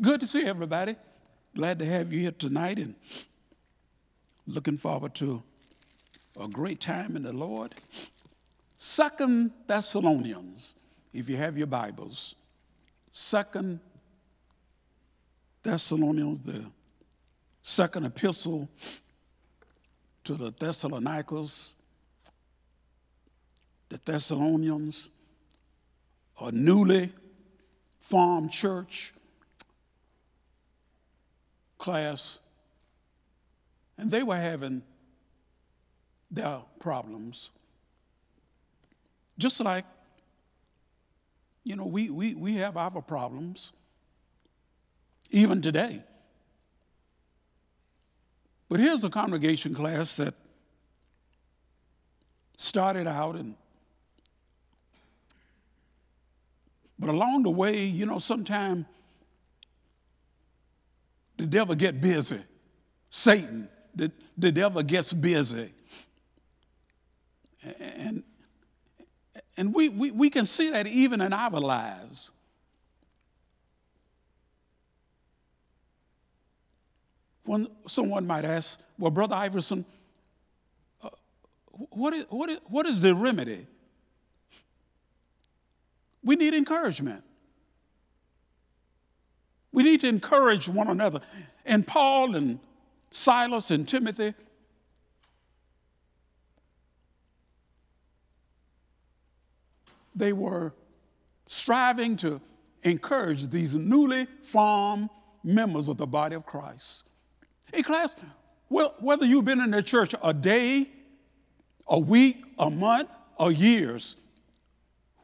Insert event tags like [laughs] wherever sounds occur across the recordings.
Good to see everybody. Glad to have you here tonight and looking forward to a great time in the Lord. Second Thessalonians, if you have your Bibles. Second Thessalonians, the second epistle to the Thessalonians, the Thessalonians, a newly formed church class, and they were having their problems. Just like, you know, we, we, we have our problems, even today. But here's a congregation class that started out and but along the way, you know, sometimes the devil get busy. Satan, the, the devil gets busy. And, and we, we, we can see that even in our lives. When someone might ask, well, Brother Iverson, uh, what, is, what, is, what is the remedy? We need encouragement. We need to encourage one another. And Paul and Silas and Timothy, they were striving to encourage these newly formed members of the body of Christ. Hey, class, well, whether you've been in the church a day, a week, a month, or years,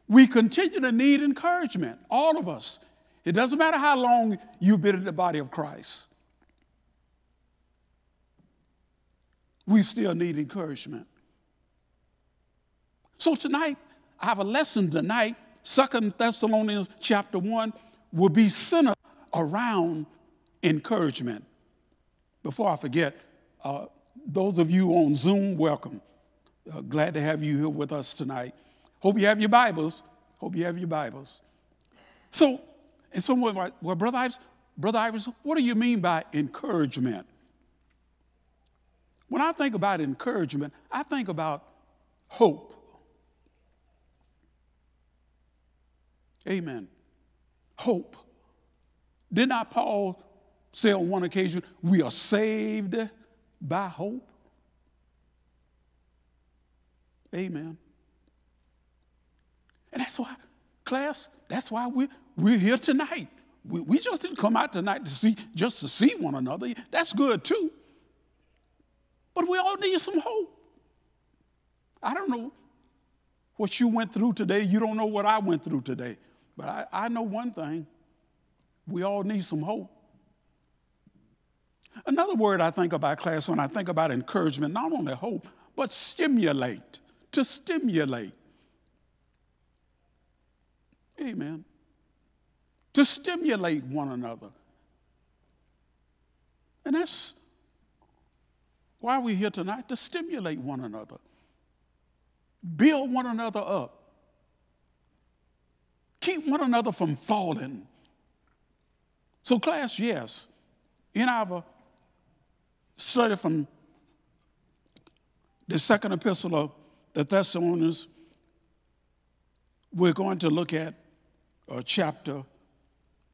we continue to need encouragement, all of us. It doesn't matter how long you've been in the body of Christ. We still need encouragement. So tonight, I have a lesson tonight. Second Thessalonians chapter 1 will be centered around encouragement. Before I forget, uh, those of you on Zoom, welcome. Uh, glad to have you here with us tonight. Hope you have your Bibles. Hope you have your Bibles. So, and someone like, well, Brother Ives, Brother Ives, what do you mean by encouragement? When I think about encouragement, I think about hope. Amen. Hope. Did not Paul say on one occasion, we are saved by hope? Amen. And that's why, class, that's why we, we're here tonight. We, we just didn't come out tonight to see just to see one another. That's good too. But we all need some hope. I don't know what you went through today. You don't know what I went through today. But I, I know one thing we all need some hope. Another word I think about, class, when I think about encouragement, not only hope, but stimulate, to stimulate. Amen to stimulate one another. And that's why we're here tonight to stimulate one another, build one another up, keep one another from falling. So, class, yes, in our study from the second epistle of the Thessalonians, we're going to look at uh, chapter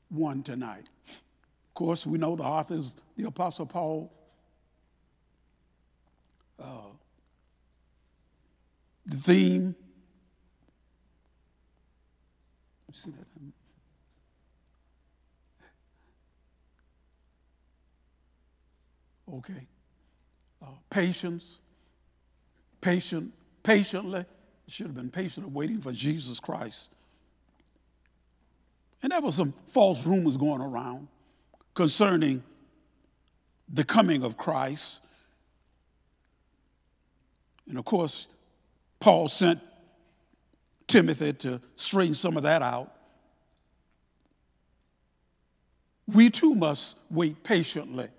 one tonight. Of course, we know the author is the Apostle Paul. Uh, the theme. Okay. Uh, patience. Patient, patiently. Should have been patient waiting for Jesus Christ. And there were some false rumors going around concerning the coming of Christ. And of course, Paul sent Timothy to straighten some of that out. We too must wait patiently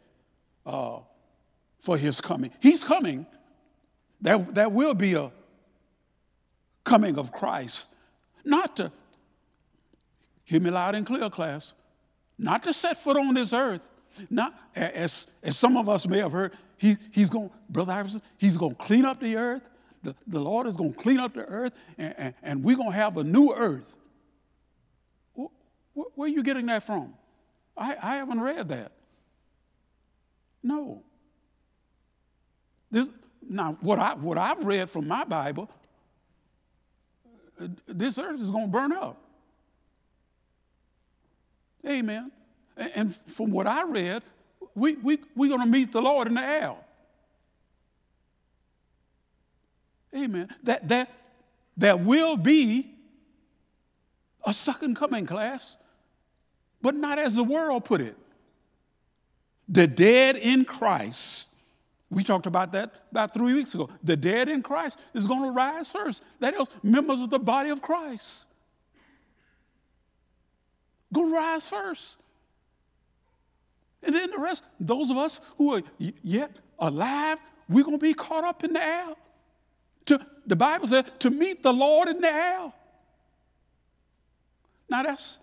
uh, for his coming. He's coming. There, there will be a coming of Christ, not to Hear me loud and clear, class. not to set foot on this earth. Not as, as some of us may have heard, he, he's going, Brother Iverson, he's going to clean up the earth. The, the Lord is going to clean up the earth, and, and, and we're going to have a new earth. Where, where, are you getting that from? I, I haven't read that. No. This, now, what, I, what I've read from my Bible, uh, this earth is going to burn up. Amen. And from what I read, we, we, we're going to meet the Lord in the air. Amen. That, that, there will be a second coming class, but not as the world put it. The dead in Christ, we talked about that about three weeks ago. The dead in Christ is going to rise first. That is, members of the body of Christ. Go rise first. And then the rest, those of us who are yet alive, we're going to be caught up in the air. To, the Bible says to meet the Lord in the air. Now that's,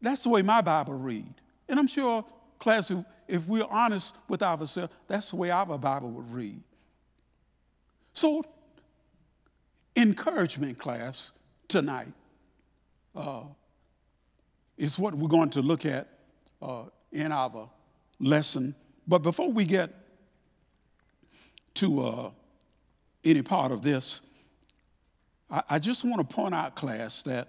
that's the way my Bible read. And I'm sure, class, if, if we're honest with ourselves, that's the way our Bible would read. So, encouragement class tonight uh, is what we're going to look at uh, in our lesson. But before we get to uh, any part of this, I, I just want to point out, class, that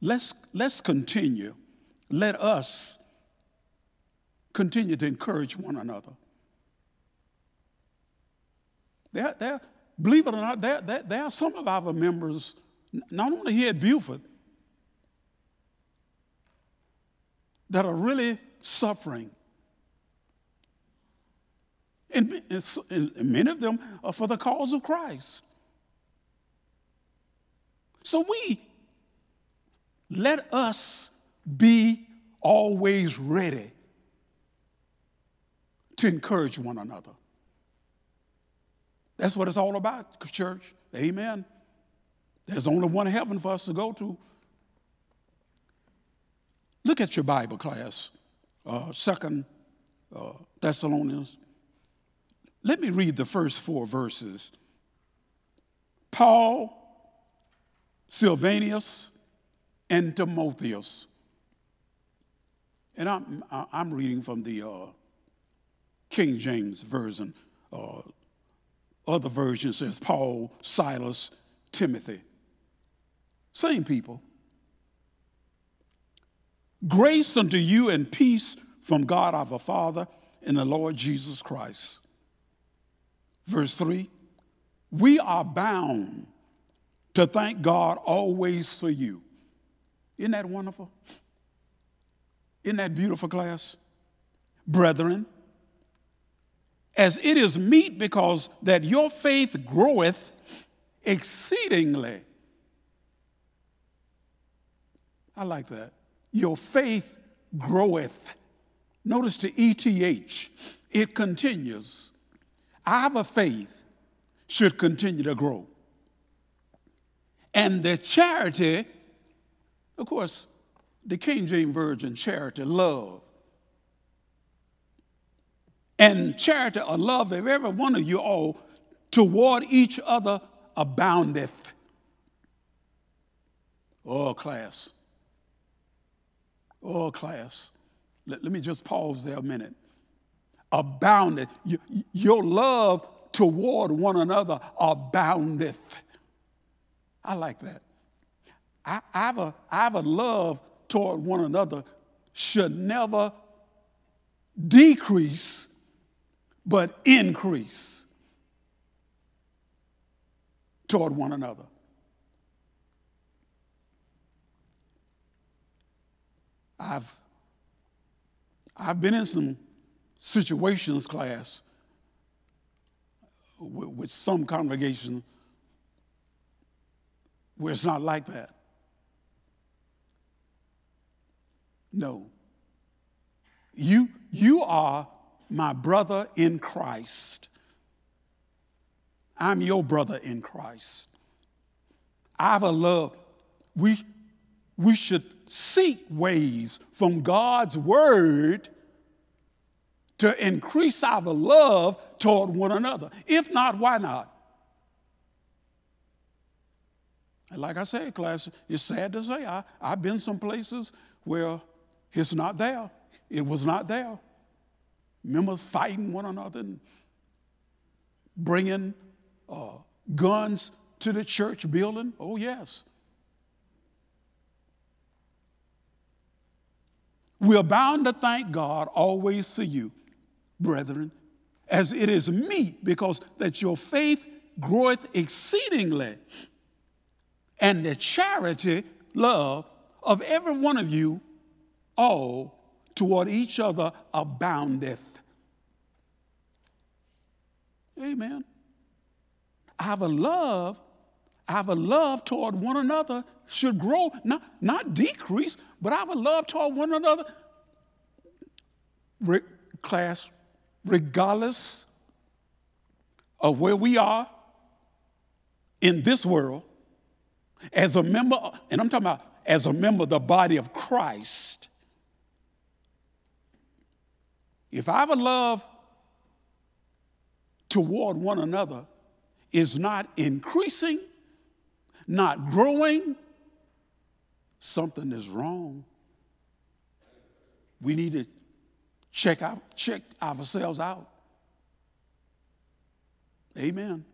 let's, let's continue. Let us continue to encourage one another. There, there, believe it or not, there, there, there are some of our members, not only here at Buford, that are really suffering. And, and many of them are for the cause of Christ. So we let us be always ready to encourage one another. That's what it's all about, church. Amen. There's only one heaven for us to go to. Look at your Bible class, uh, Second uh, Thessalonians. Let me read the first four verses. Paul, Silvanus, and Timotheus. And I'm, I'm reading from the uh, King James Version. Uh, other version says Paul, Silas, Timothy. Same people. Grace unto you and peace from God our Father and the Lord Jesus Christ. Verse 3 We are bound to thank God always for you. Isn't that wonderful? Isn't that beautiful, class? Brethren, as it is meet because that your faith groweth exceedingly. I like that your faith groweth. Notice the ETH, it continues. Our faith should continue to grow. And the charity, of course, the King James Version charity, love. And charity or love of every one of you all toward each other aboundeth. Oh, class. Oh, class, let, let me just pause there a minute. Abounded. Your love toward one another aboundeth. I like that. I, I, have a, I have a love toward one another should never decrease, but increase toward one another. I've, I've been in some situations class with, with some congregations where it's not like that. No. You, you are my brother in Christ. I'm your brother in Christ. I have a love. We, we should seek ways from God's word to increase our love toward one another. If not, why not? And like I said, class, it's sad to say, I, I've been some places where it's not there. It was not there. Members fighting one another and bringing uh, guns to the church building. Oh, yes. We are bound to thank God always for you, brethren, as it is meet, because that your faith groweth exceedingly, and the charity, love of every one of you all toward each other aboundeth. Amen. I have a love, A love toward one another should grow, not, not decrease, but a love toward one another. Re- class, regardless of where we are in this world, as a member, and I'm talking about as a member of the body of Christ, if I have a love toward one another is not increasing, not growing, something is wrong. We need to check out, check ourselves out. Amen.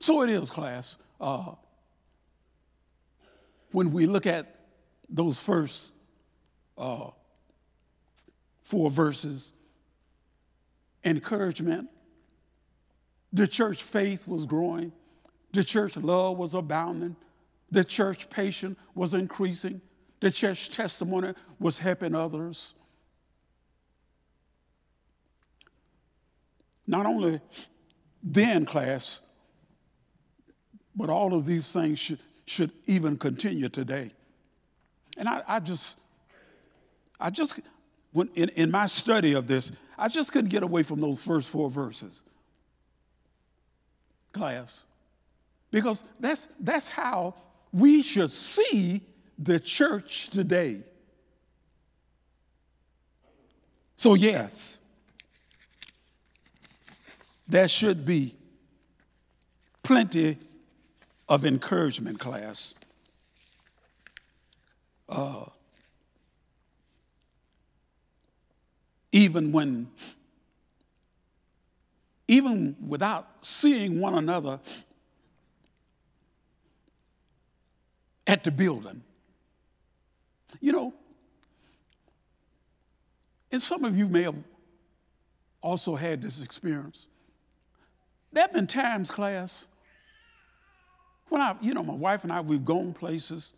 So it is, class. Uh, when we look at those first uh, four verses, encouragement, the church faith was growing, the church love was abounding, the church patience was increasing, the church testimony was helping others. Not only then, class, but all of these things should, should even continue today. And I, I just, I just, when, in, in my study of this, I just couldn't get away from those first four verses. Class. Because that's, that's how we should see the church today. So, yes, there should be plenty of encouragement, class. Uh, even when, even without seeing one another at the building. You know, and some of you may have also had this experience. There have been times, class, when I, you know, my wife and I, we've gone places,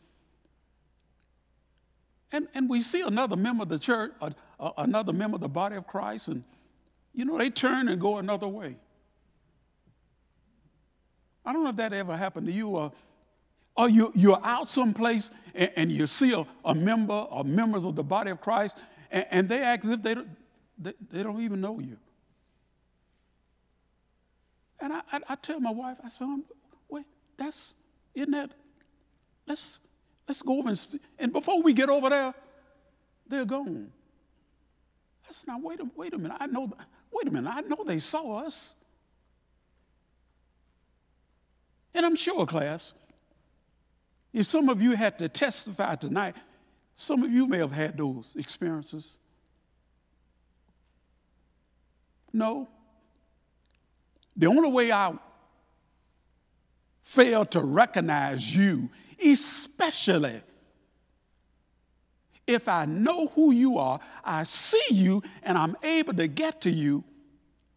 and, and we see another member of the church, uh, uh, another member of the body of Christ, and, you know, they turn and go another way. I don't know if that ever happened to you, or or you, you're out someplace and, and you see a, a, member or members of the body of Christ and, and they act as if they don't, they, they, don't even know you. And I, I, I tell my wife, I said, um, wait, that's, isn't that, let's, let's go over and, and before we get over there, they're gone. I said, now wait a, wait a minute, I know, wait a minute, I know they saw us. And I'm sure, class, if some of you had to testify tonight, some of you may have had those experiences. No. The only way I fail to recognize you, especially if I know who you are, I see you, and I'm able to get to you,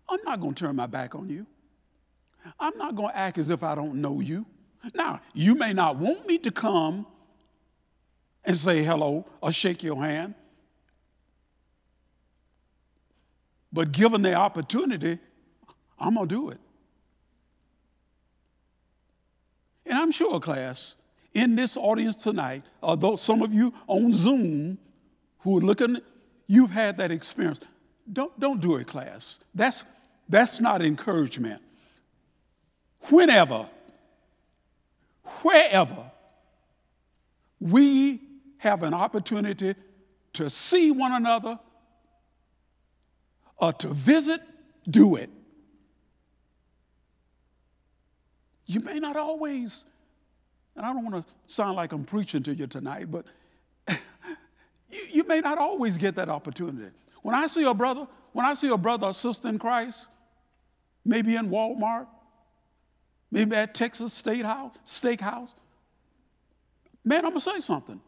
I'm not going to turn my back on you. I'm not going to act as if I don't know you. Now, you may not want me to come and say hello or shake your hand, but given the opportunity, I'm going to do it. And I'm sure, class, in this audience tonight, although some of you on Zoom who are looking, you've had that experience. Don't, don't do it, class. That's, that's not encouragement. Whenever wherever we have an opportunity to see one another or to visit, do it. You may not always, and I don't want to sound like I'm preaching to you tonight, but [laughs] you, you may not always get that opportunity. When I see a brother, when I see a brother or sister in Christ, maybe in Walmart, maybe at Texas State House, Steakhouse, man, I'm gonna say something.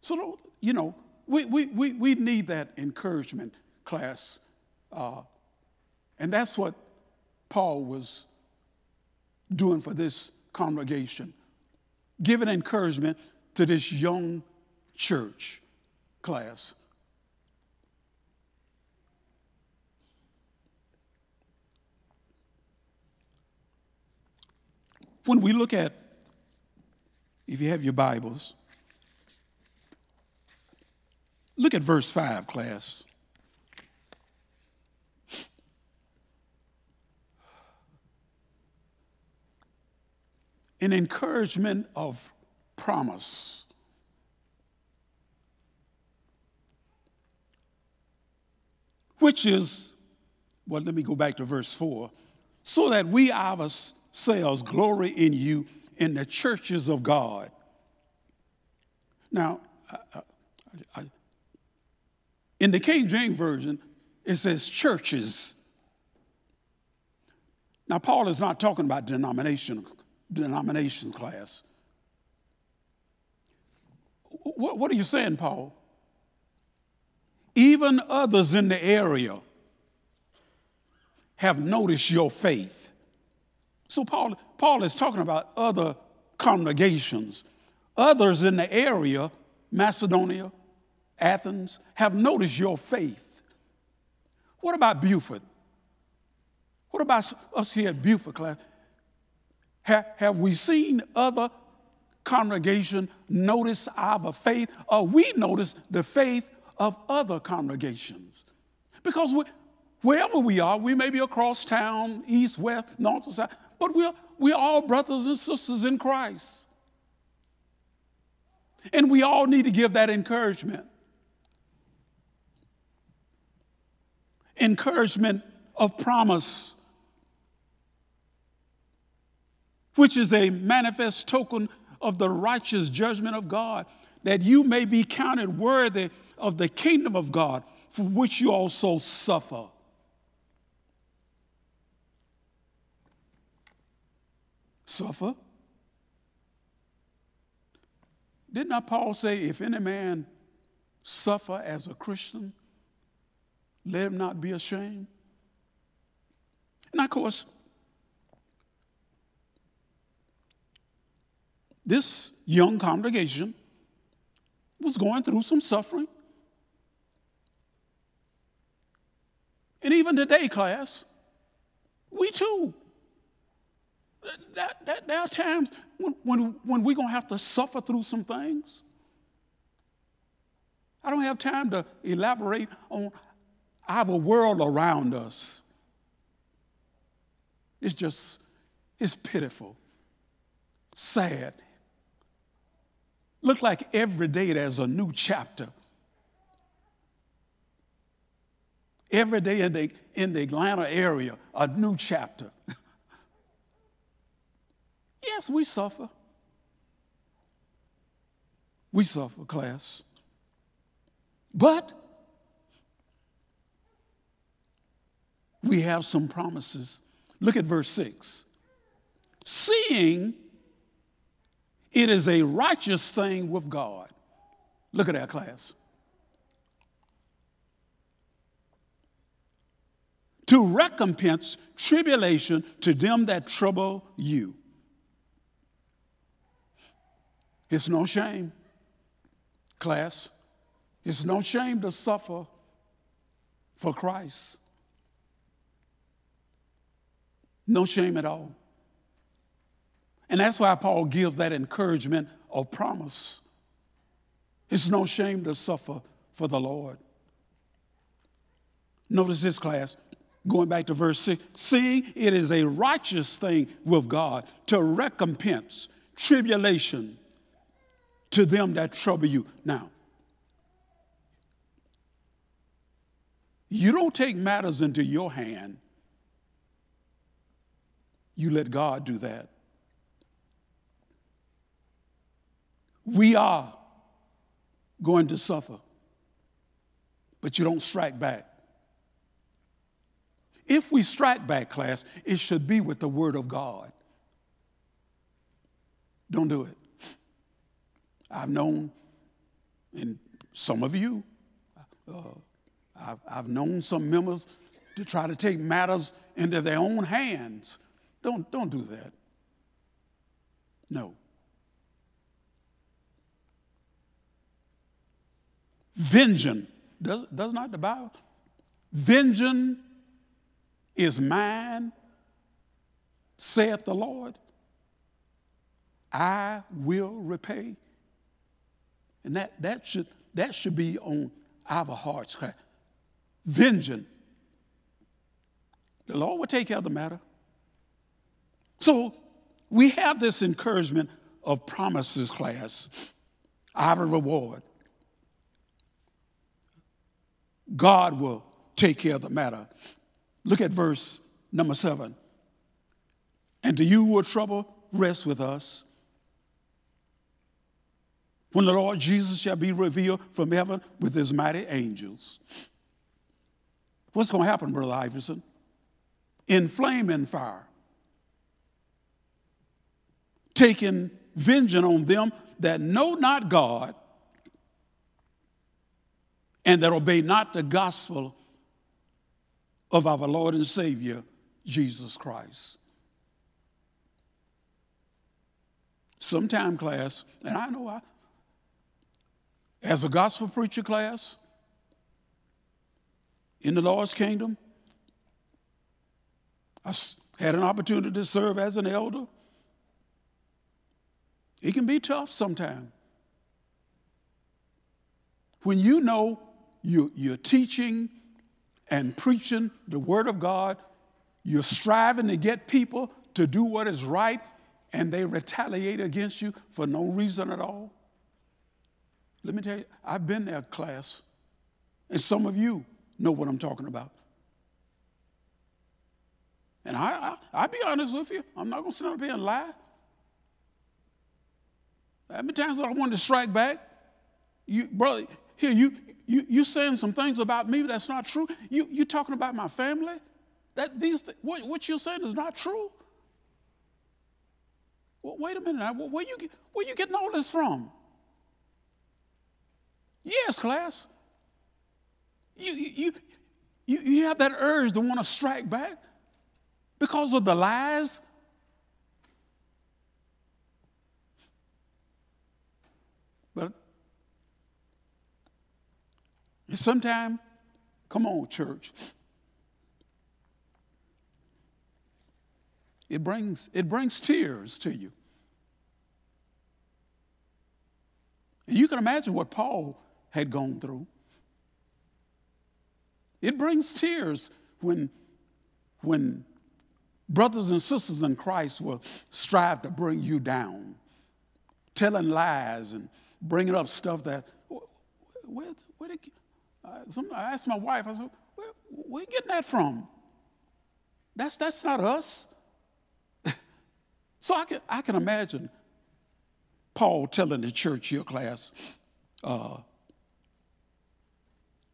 So, you know, we, we, we, we need that encouragement class. Uh, and that's what Paul was doing for this congregation, giving encouragement to this young church class. When we look at, if you have your Bibles, look at verse 5, class. an encouragement of promise. Which is, well, let me go back to verse 4 so that we ourselves glory in you in the churches of God. Now, I, I, in the King James Version, it says churches. Now, Paul is not talking about denomination denominations class. What, what are you saying, Paul? Even others in the area have noticed your faith. So Paul, Paul is talking about other congregations. Others in the area, Macedonia, Athens, have noticed your faith. What about Buford? What about us here at Buford class? Ha- have we seen other congregation notice our faith, or we notice the faith of other congregations? Because we, wherever we are, we may be across town, east, west, north, or south, but we're, we're all brothers and sisters in Christ. And we all need to give that encouragement. Encouragement of promise which is a manifest token of the righteous judgment of God, that you may be counted worthy of the kingdom of God, for which you also suffer. Suffer? Did not Paul say, if any man suffer as a Christian, let him not be ashamed? And of course, this young congregation was going through some suffering. And even today, class, we too. That, that, there are times when, when, when we're going to have to suffer through some things. I don't have time to elaborate on our world around us. It's just, it's pitiful, sad, Look like every day there's a new chapter. Every day in the, in the Atlanta area, a new chapter. [laughs] yes, we suffer. We suffer, class. But we have some promises. Look at verse 6. Seeing it is a righteous thing with God. Look at that class. To recompense tribulation to them that trouble you. It's no shame, class. It's no shame to suffer for Christ. No shame at all. And that's why Paul gives that encouragement of promise. It's no shame to suffer for the Lord. Notice this class, going back to verse 6 seeing it is a righteous thing with God to recompense tribulation to them that trouble you. Now, you don't take matters into your hand, you let God do that. We are going to suffer, but you don't strike back. If we strike back, class, it should be with the Word of God. Don't do it. I've known, and some of you, uh, I've, I've known some members to try to take matters into their own hands. Don't, don't do that. No. Vengeance, does, does not the Bible? Vengeance is mine, saith the Lord. I will repay. And that, that, should, that should be on our hearts. Vengeance. The Lord will take care of the matter. So we have this encouragement of promises, class. Our reward. God will take care of the matter. Look at verse number seven. And to you who are troubled, rest with us. When the Lord Jesus shall be revealed from heaven with his mighty angels. What's going to happen, Brother Iverson? In flame and fire, taking vengeance on them that know not God and that obey not the gospel of our Lord and Savior, Jesus Christ. Sometime, class, and I know I, as a gospel preacher class in the Lord's kingdom, I had an opportunity to serve as an elder. It can be tough sometimes. When you know you, you're teaching and preaching the Word of God. You're striving to get people to do what is right, and they retaliate against you for no reason at all. Let me tell you, I've been there, class, and some of you know what I'm talking about. And I, I, will be honest with you, I'm not going to sit up here and lie. How many times I wanted to strike back? You, brother, here, you, you, you saying some things about me that's not true. You, you talking about my family? That these, what, what you're saying is not true. Well, wait a minute. Where you, where you getting all this from? Yes, class. You, you, you, you have that urge to want to strike back because of the lies But sometimes, come on, church. It brings, it brings tears to you. And you can imagine what Paul had gone through. It brings tears when, when brothers and sisters in Christ will strive to bring you down, telling lies and bringing up stuff that, where, where did, I asked my wife, I said, where, where you getting that from? That's, that's not us. [laughs] so I can, I can imagine Paul telling the church here class, uh,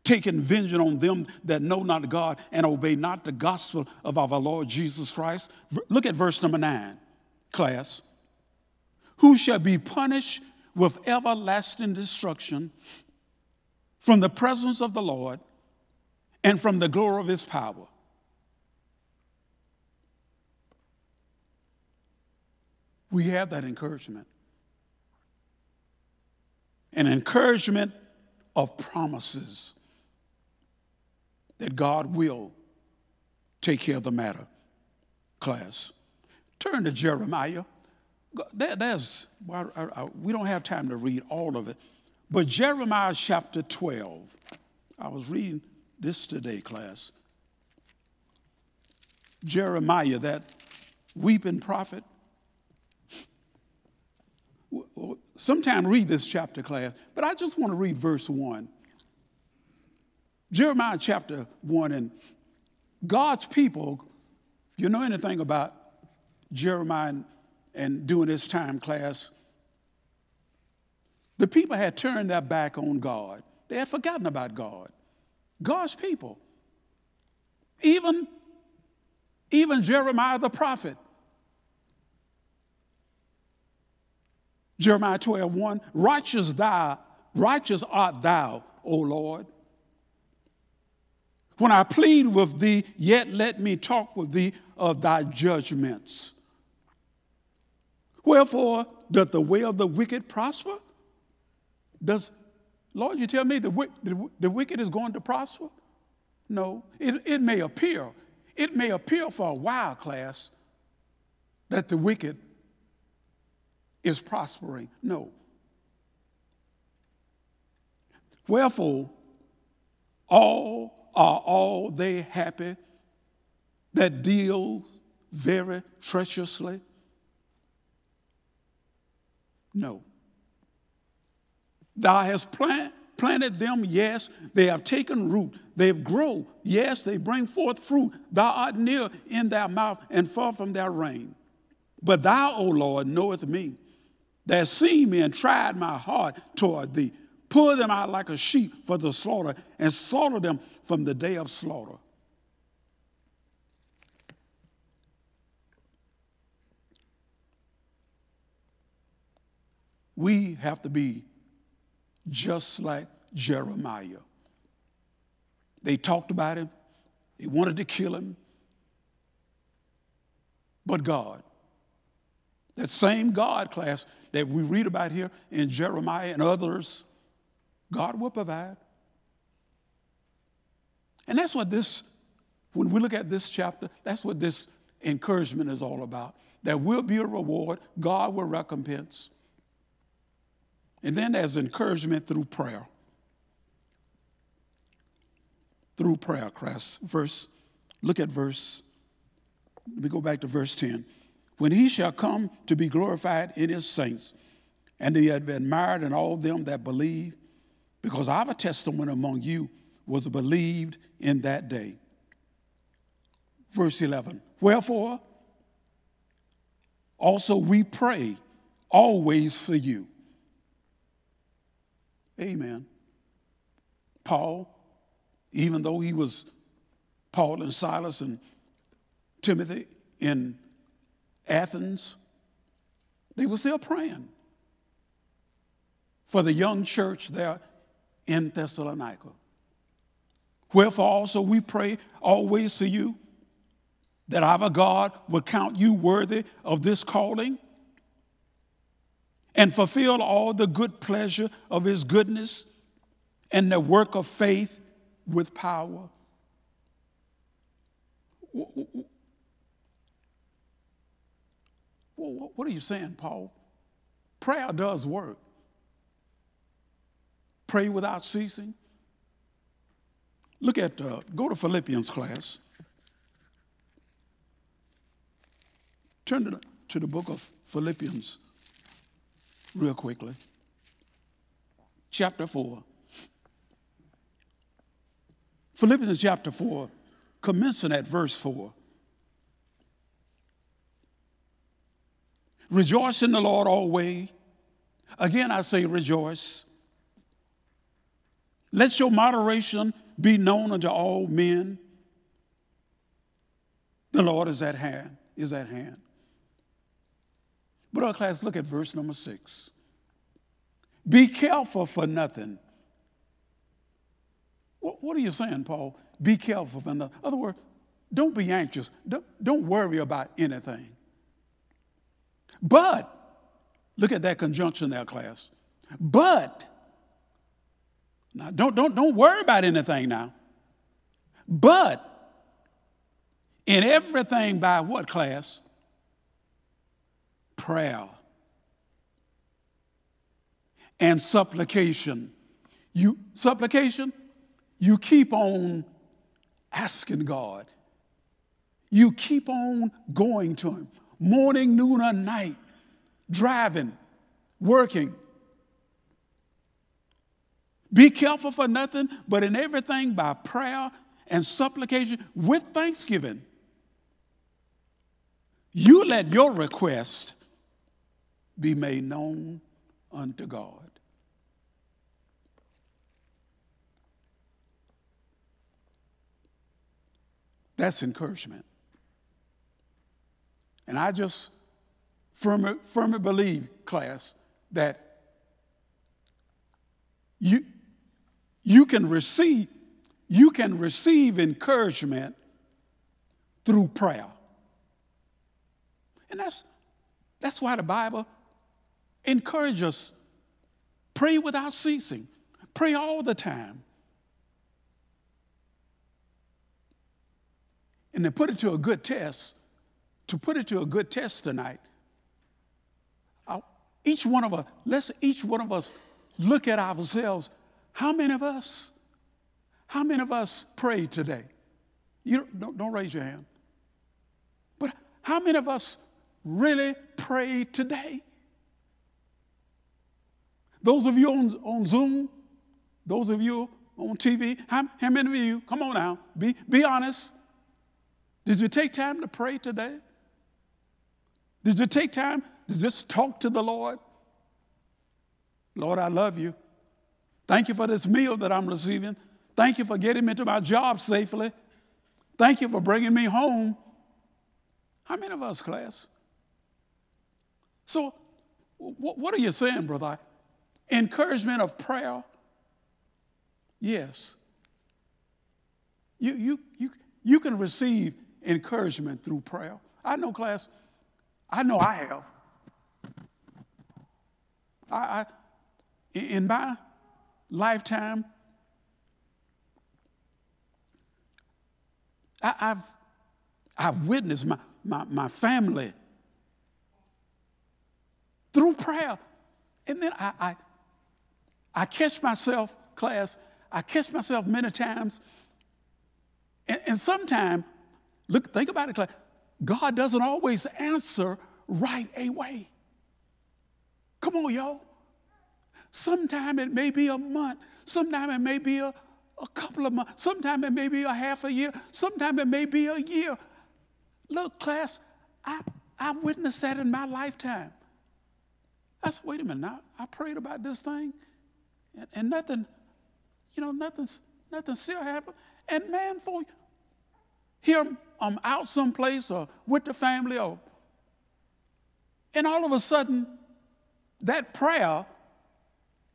taking vengeance on them that know not God and obey not the gospel of our Lord Jesus Christ. Look at verse number nine, class. Who shall be punished with everlasting destruction from the presence of the Lord and from the glory of his power. We have that encouragement. An encouragement of promises that God will take care of the matter. Class, turn to Jeremiah. There, there's, I, I, we don't have time to read all of it, but Jeremiah chapter 12, I was reading this today, class. Jeremiah, that weeping prophet. sometime read this chapter class, but I just want to read verse 1. Jeremiah chapter 1, and God's people, if you know anything about Jeremiah and, and doing this time class, the people had turned their back on God. They had forgotten about God. God's people. Even, even Jeremiah the prophet. Jeremiah 12, 1, righteous thou, righteous art thou, O Lord. When I plead with thee, yet let me talk with thee of thy judgments. Wherefore doth the way of the wicked prosper? Does, Lord, you tell me the, the, the wicked is going to prosper? No, it, it may appear. It may appear for a while, class, that the wicked is prospering. No. Wherefore, all are all they happy that deal very treacherously? No. Thou hast plant, planted them, yes, they have taken root. They've grown, yes, they bring forth fruit. Thou art near in their mouth and far from their reign. But thou, O Lord, knowest me, that seen me and tried my heart toward thee. Pull them out like a sheep for the slaughter and slaughter them from the day of slaughter. We have to be just like Jeremiah. They talked about him, they wanted to kill him, but God, that same God class that we read about here in Jeremiah and others, God will provide. And that's what this, when we look at this chapter, that's what this encouragement is all about. There will be a reward, God will recompense. And then there's encouragement through prayer. Through prayer, Christ. Verse, look at verse, let me go back to verse 10. When he shall come to be glorified in his saints, and he had been admired in all them that believe, because our testimony among you was believed in that day. Verse 11. Wherefore, also we pray always for you Amen. Paul, even though he was Paul and Silas and Timothy in Athens, they were still praying for the young church there in Thessalonica. Wherefore also we pray always to you that our God would count you worthy of this calling and fulfill all the good pleasure of his goodness and the work of faith with power. What are you saying, Paul? Prayer does work. Pray without ceasing. Look at, uh, go to Philippians class. Turn to the, to the book of Philippians real quickly. Chapter 4. Philippians chapter 4, commencing at verse 4. Rejoice in the Lord always. Again, I say rejoice. Let your moderation be known unto all men. The Lord is at hand, is at hand. But our class, look at verse number six. Be careful for nothing. What, are you saying, Paul? Be careful for nothing. In other words, don't be anxious. Don't, don't worry about anything. But, look at that conjunction there, class. But, now don't, don't, don't worry about anything now. But, in everything by what class? prayer and supplication. You supplication, you keep on asking God. You keep on going to him morning, noon, or night, driving, working. Be careful for nothing, but in everything by prayer and supplication with thanksgiving. You let your request be made known unto God. That's encouragement. And I just firmly, firmly believe, class, that you, you can receive you can receive encouragement through prayer. And that's, that's why the Bible encourages us pray without ceasing, pray all the time. And to put it to a good test, to put it to a good test tonight, each one of us, let's each one of us look at ourselves. How many of us, how many of us prayed today? You don't, don't raise your hand. But how many of us really prayed today? Those of you on, on Zoom, those of you on TV, how, how many of you, come on now, be, be honest. Did you take time to pray today? Did you take time to just talk to the Lord? Lord, I love you. Thank you for this meal that I'm receiving. Thank you for getting me to my job safely. Thank you for bringing me home. How many of us, class? So, what are you saying, brother? Encouragement of prayer? Yes. You, you, you, you can receive encouragement through prayer. I know, class, I know I have. I, I in my lifetime, I, have I've witnessed my, my, my family through prayer. And then I, I, I catch myself, class, I catch myself many times. And, and sometimes, look, think about it, class. God doesn't always answer right away. Come on, y'all. Sometime it may be a month. Sometime it may be a, a couple of months. Sometime it may be a half a year. Sometime it may be a year. Look, class, I, I've witnessed that in my lifetime. I said, wait a minute, now I prayed about this thing and, and nothing, you know, nothing's, nothing still happened. And man, for here I'm out someplace or with the family or and all of a sudden that prayer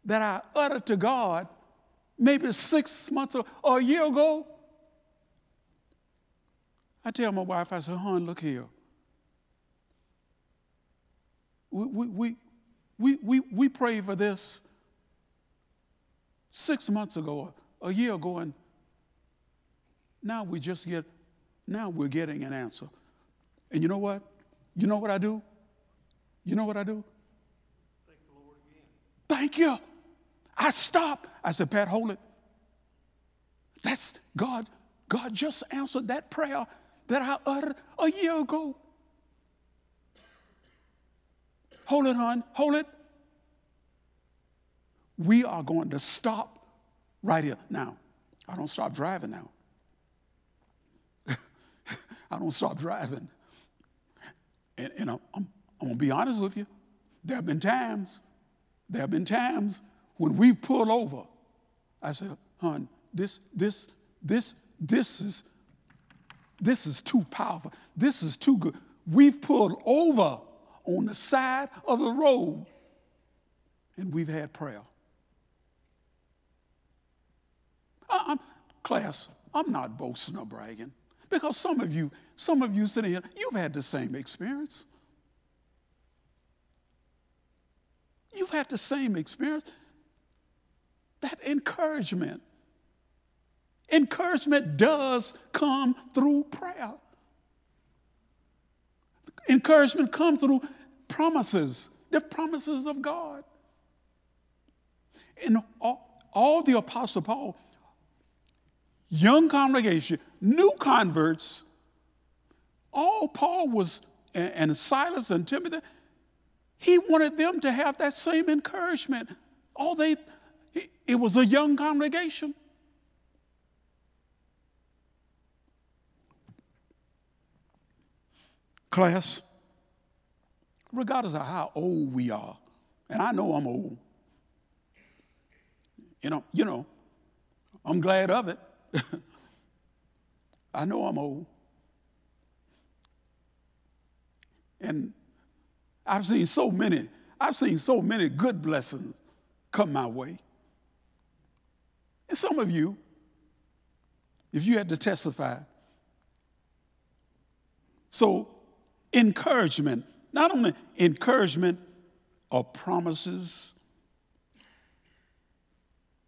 that I uttered to God maybe six months or, a year ago, I tell my wife, I said, hon, look here. We, we, we, we, we, we prayed for this six months ago, a year ago, and now we just get, now we're getting an answer. And you know what? You know what I do? You know what I do? Thank the Lord again. Thank you. I stop. I said, Pat, hold it. That's God. God just answered that prayer that I uttered a year ago. Hold it, hon. Hold it. We are going to stop right here. Now, I don't stop driving now. [laughs] I don't stop driving. And, and I'm, I'm, I'm going to be honest with you. There have been times, there have been times when we've pulled over, I said, hon, this, this, this, this is, this is too powerful. This is too good. We've pulled over on the side of the road and we've had prayer. I'm, class, I'm not boasting or bragging because some of you, some of you sitting here, you've had the same experience. You've had the same experience that encouragement. Encouragement does come through prayer. Encouragement comes through promises, the promises of God. And all, all the Apostle Paul, young congregation, new converts, all Paul was, and, and Silas and Timothy, he wanted them to have that same encouragement. All they, it was a young congregation. Class, regardless of how old we are, and I know I'm old. You know, you know, I'm glad of it. [laughs] I know I'm old. And I've seen so many, I've seen so many good blessings come my way. And some of you, if you had to testify, so encouragement, not only encouragement of promises,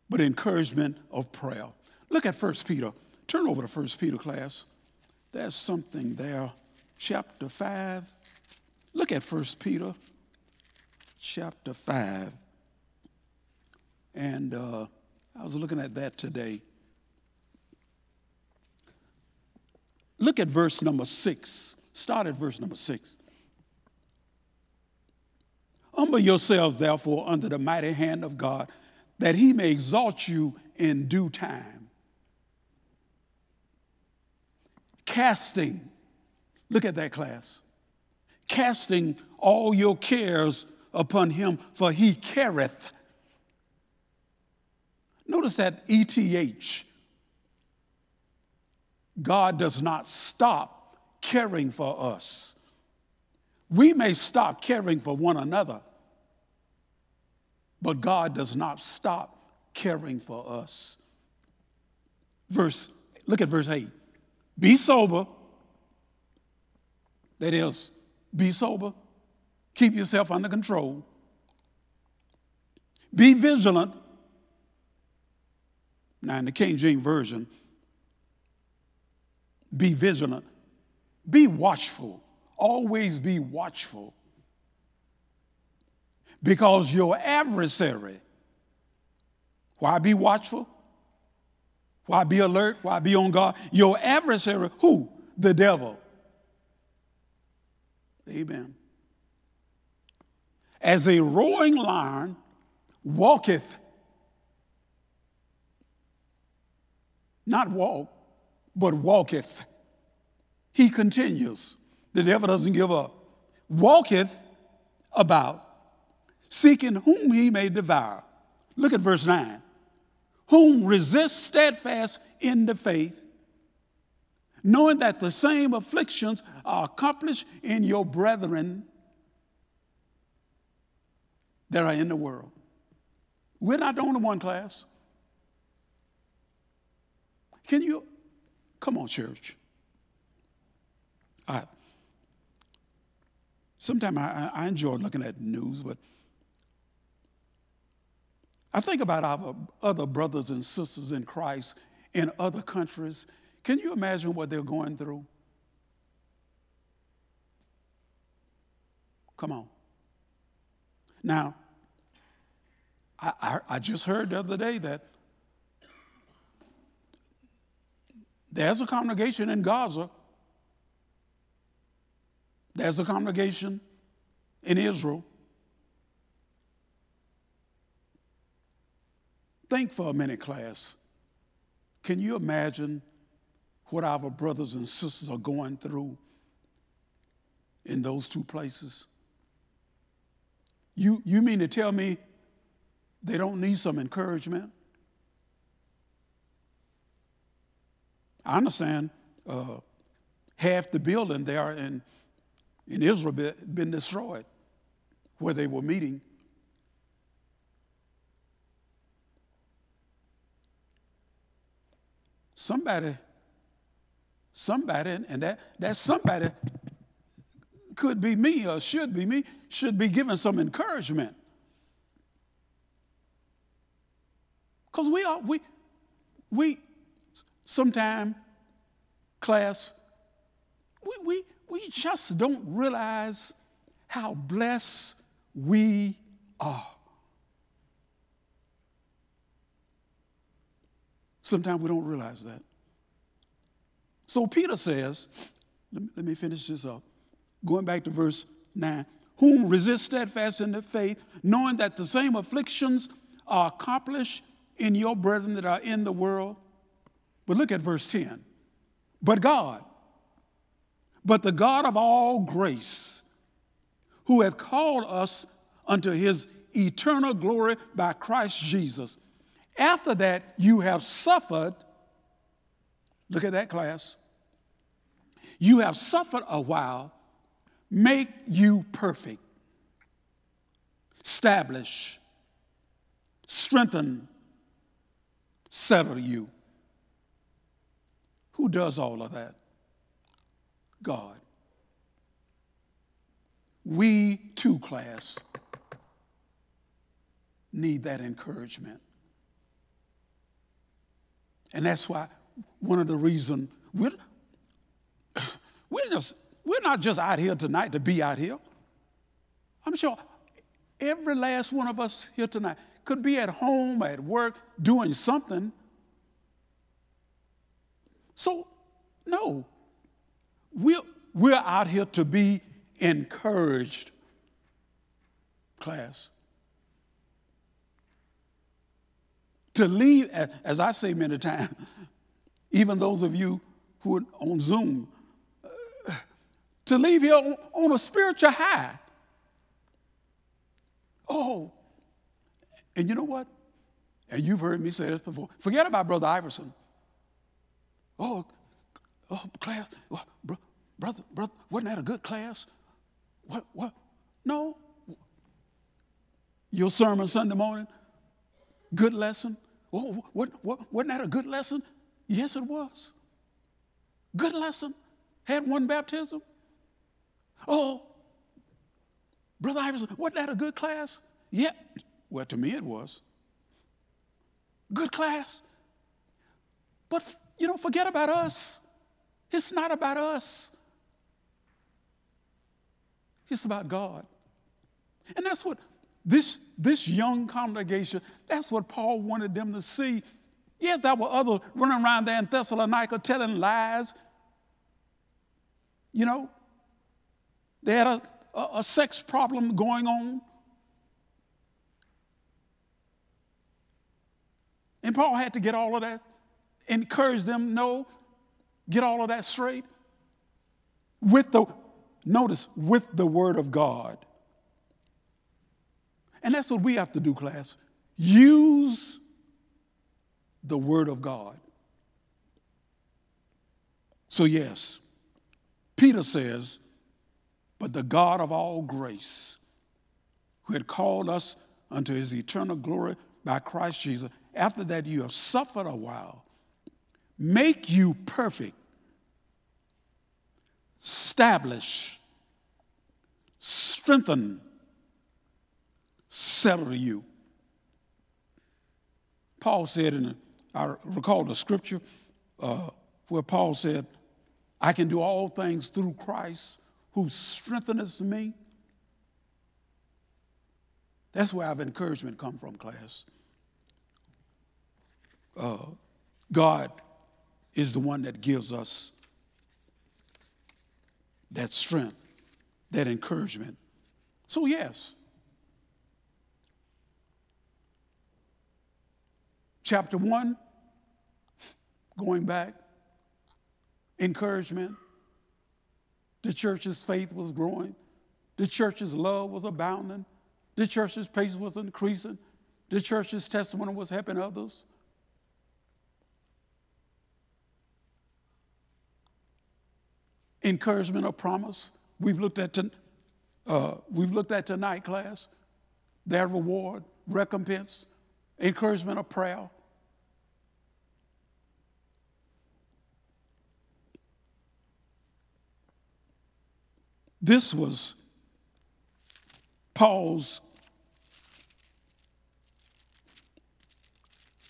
but encouragement of prayer. Look at 1 Peter. Turn over to 1 Peter class. There's something there. Chapter 5. Look at 1 Peter chapter 5. And uh, I was looking at that today. Look at verse number 6. Start at verse number 6. Humble yourselves, therefore, under the mighty hand of God, that he may exalt you in due time. Casting, look at that class casting all your cares upon him, for he careth. Notice that ETH. God does not stop caring for us. We may stop caring for one another, but God does not stop caring for us. Verse, look at verse 8. Be sober. That is, be sober. Keep yourself under control. Be vigilant. Now, in the King James Version, be vigilant. Be watchful. Always be watchful. Because your adversary, why be watchful? Why be alert? Why be on guard? Your adversary, who? The devil Amen. As a roaring lion walketh, not walk, but walketh. He continues. The devil doesn't give up. Walketh about, seeking whom he may devour. Look at verse 9. Whom resist steadfast in the faith, knowing that the same afflictions are accomplished in your brethren that are in the world. We're not the only one class. Can you come on, church? I sometimes I, I enjoy looking at news, but I think about our other brothers and sisters in Christ in other countries can you imagine what they're going through? Come on. Now, I, I, I, just heard the other day that there's a congregation in Gaza, there's a congregation in Israel. Think for a minute, class. Can you imagine what our brothers and sisters are going through in those two places? You, you mean to tell me they don't need some encouragement? I understand uh, half the building there in, in Israel been, been destroyed where they were meeting. Somebody somebody, and that, that somebody could be me or should be me, should be given some encouragement. Because we are, we, we, sometime, class, we, we, we just don't realize how blessed we are. Sometimes we don't realize that. So Peter says, let me, let me finish this up. Going back to verse 9 whom resist steadfast in the faith, knowing that the same afflictions are accomplished in your brethren that are in the world. But look at verse 10. But God, but the God of all grace, who hath called us unto his eternal glory by Christ Jesus. After that, you have suffered, look at that class, you have suffered a while, make you perfect, establish, strengthen, settle you. Who does all of that? God. We too, class, need that encouragement. And that's why one of the reasons we're, [coughs] we're, just, we're not just out here tonight to be out here. I'm sure every last one of us here tonight could be at home, at work, doing something. So, no, we're, we're out here to be encouraged, class. To leave, as I say many times, [laughs] even those of you who are on Zoom, uh, to leave here on, on a spiritual high. Oh, and you know what? And you've heard me say this before. Forget about Brother Iverson. Oh, oh, class, oh, bro, brother, brother, wasn't that a good class? What, what? No. Your sermon Sunday morning, good lesson. Oh, what, what, wasn't that a good lesson? Yes, it was. Good lesson. Had one baptism. Oh, Brother Iverson, wasn't that a good class? Yeah. Well, to me it was. Good class. But, you know, forget about us. It's not about us. It's about God. And that's what this, this young congregation, that's what Paul wanted them to see. Yes, there were others running around there in Thessalonica telling lies. You know, they had a, a, a sex problem going on. And Paul had to get all of that, encourage them, no, get all of that straight. With the, notice, with the word of God. And that's what we have to do, class. Use the Word of God. So, yes, Peter says, but the God of all grace, who had called us unto his eternal glory by Christ Jesus, after that you have suffered a while, make you perfect, establish, strengthen, settle you. Paul said in, I recall the scripture uh, where Paul said, I can do all things through Christ who strengthens me. That's where our encouragement come from, class. Uh, God is the one that gives us that strength, that encouragement. So, yes, chapter 1, going back, encouragement. The church's faith was growing. The church's love was abounding. The church's patience was increasing. The church's testimony was helping others. Encouragement or promise. We've looked at, to, uh, we've looked at tonight, class. Their reward, recompense, encouragement or prayer. This was Paul's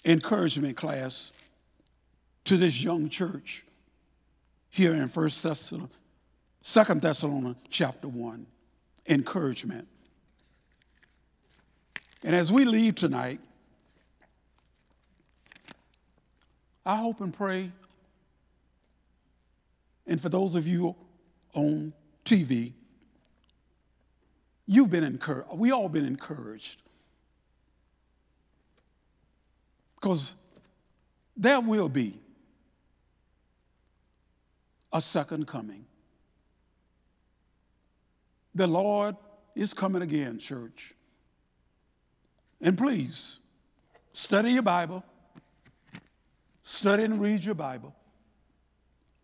encouragement class to this young church here in First Thessalonians, Second Thessalonians chapter one. Encouragement. And as we leave tonight, I hope and pray, and for those of you on TV You've been encouraged. We all been encouraged. Because there will be a second coming. The Lord is coming again, church. And please, study your Bible, study and read your Bible.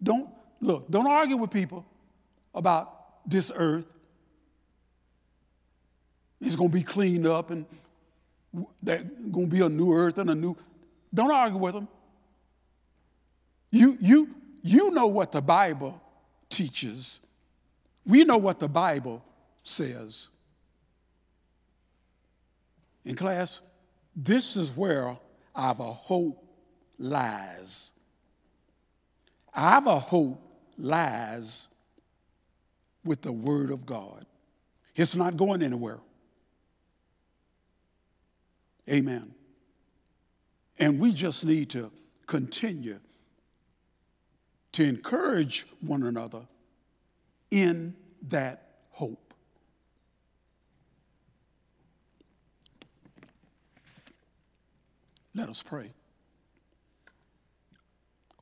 Don't, look, don't argue with people about this earth. It's going to be cleaned up and there's going to be a new earth and a new. Don't argue with them. You, you, you know what the Bible teaches. We know what the Bible says. In class, this is where our hope lies. Our hope lies with the Word of God. It's not going anywhere. Amen. And we just need to continue to encourage one another in that hope. Let us pray.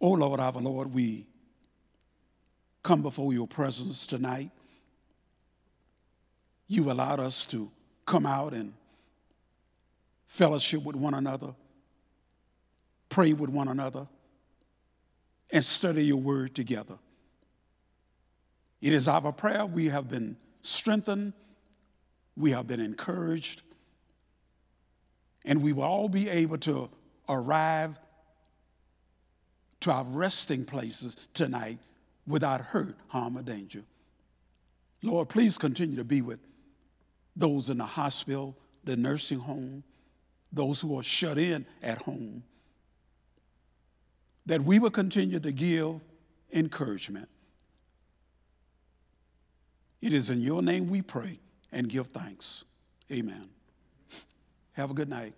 Oh Lord, our Lord, we come before your presence tonight. You've allowed us to come out and fellowship with one another, pray with one another, and study your word together. It is our prayer we have been strengthened, we have been encouraged, and we will all be able to arrive to our resting places tonight without hurt, harm, or danger. Lord, please continue to be with those in the hospital, the nursing home, those who are shut in at home, that we will continue to give encouragement. It is in your name we pray and give thanks. Amen. Have a good night.